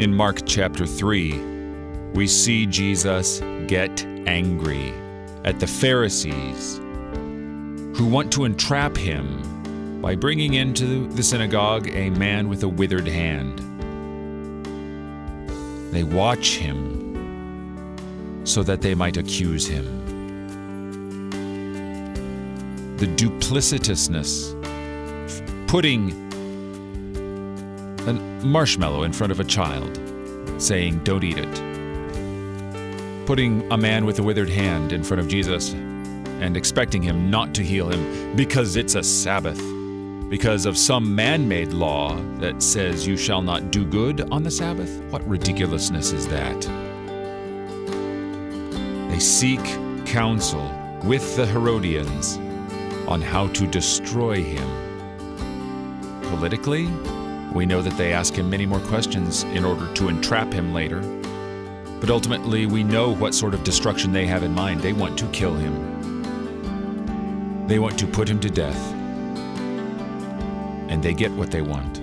In Mark chapter 3, we see Jesus get angry at the Pharisees who want to entrap him by bringing into the synagogue a man with a withered hand. They watch him so that they might accuse him. The duplicitousness, putting a marshmallow in front of a child, saying, Don't eat it. Putting a man with a withered hand in front of Jesus and expecting him not to heal him because it's a Sabbath, because of some man made law that says you shall not do good on the Sabbath? What ridiculousness is that? They seek counsel with the Herodians on how to destroy him. Politically, we know that they ask him many more questions in order to entrap him later. But ultimately, we know what sort of destruction they have in mind. They want to kill him. They want to put him to death. And they get what they want.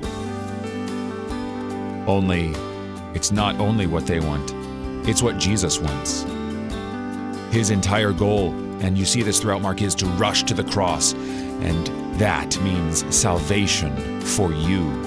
Only, it's not only what they want, it's what Jesus wants. His entire goal, and you see this throughout Mark, is to rush to the cross. And that means salvation for you.